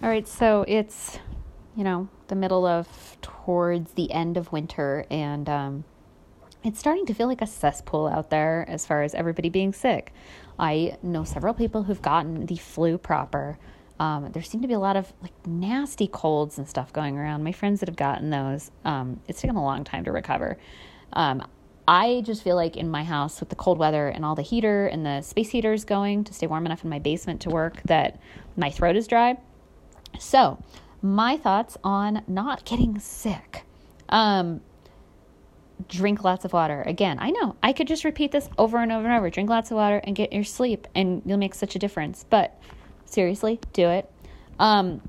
All right, so it's, you know, the middle of towards the end of winter, and um, it's starting to feel like a cesspool out there as far as everybody being sick. I know several people who've gotten the flu proper. Um, there seem to be a lot of like nasty colds and stuff going around. My friends that have gotten those, um, it's taken a long time to recover. Um, I just feel like in my house with the cold weather and all the heater and the space heaters going to stay warm enough in my basement to work that my throat is dry. So, my thoughts on not getting sick. Um, drink lots of water. Again, I know I could just repeat this over and over and over. Drink lots of water and get your sleep, and you'll make such a difference. But seriously, do it. Um,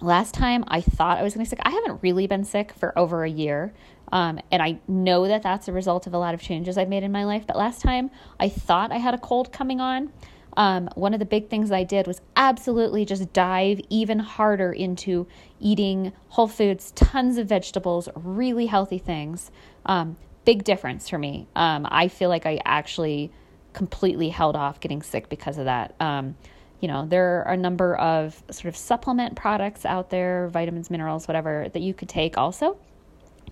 last time I thought I was going to sick, I haven't really been sick for over a year. Um, and I know that that's a result of a lot of changes I've made in my life. But last time I thought I had a cold coming on. Um, one of the big things I did was absolutely just dive even harder into eating whole foods, tons of vegetables, really healthy things. Um, big difference for me. Um, I feel like I actually completely held off getting sick because of that. Um, you know, there are a number of sort of supplement products out there, vitamins, minerals, whatever, that you could take also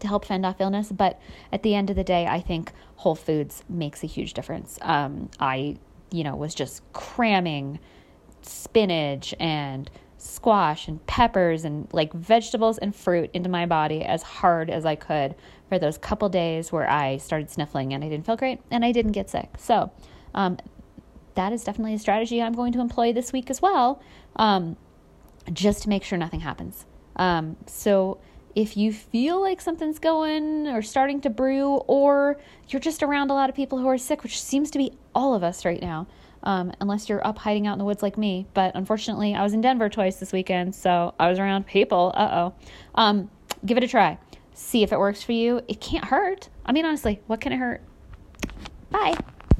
to help fend off illness. But at the end of the day, I think whole foods makes a huge difference. Um, I you know, was just cramming spinach and squash and peppers and like vegetables and fruit into my body as hard as I could for those couple days where I started sniffling and I didn't feel great and I didn't get sick. So, um, that is definitely a strategy I'm going to employ this week as well, um, just to make sure nothing happens. Um, so, if you feel like something's going or starting to brew, or you're just around a lot of people who are sick, which seems to be all of us right now, um, unless you're up hiding out in the woods like me. But unfortunately, I was in Denver twice this weekend, so I was around people. Uh oh. Um, give it a try. See if it works for you. It can't hurt. I mean, honestly, what can it hurt? Bye.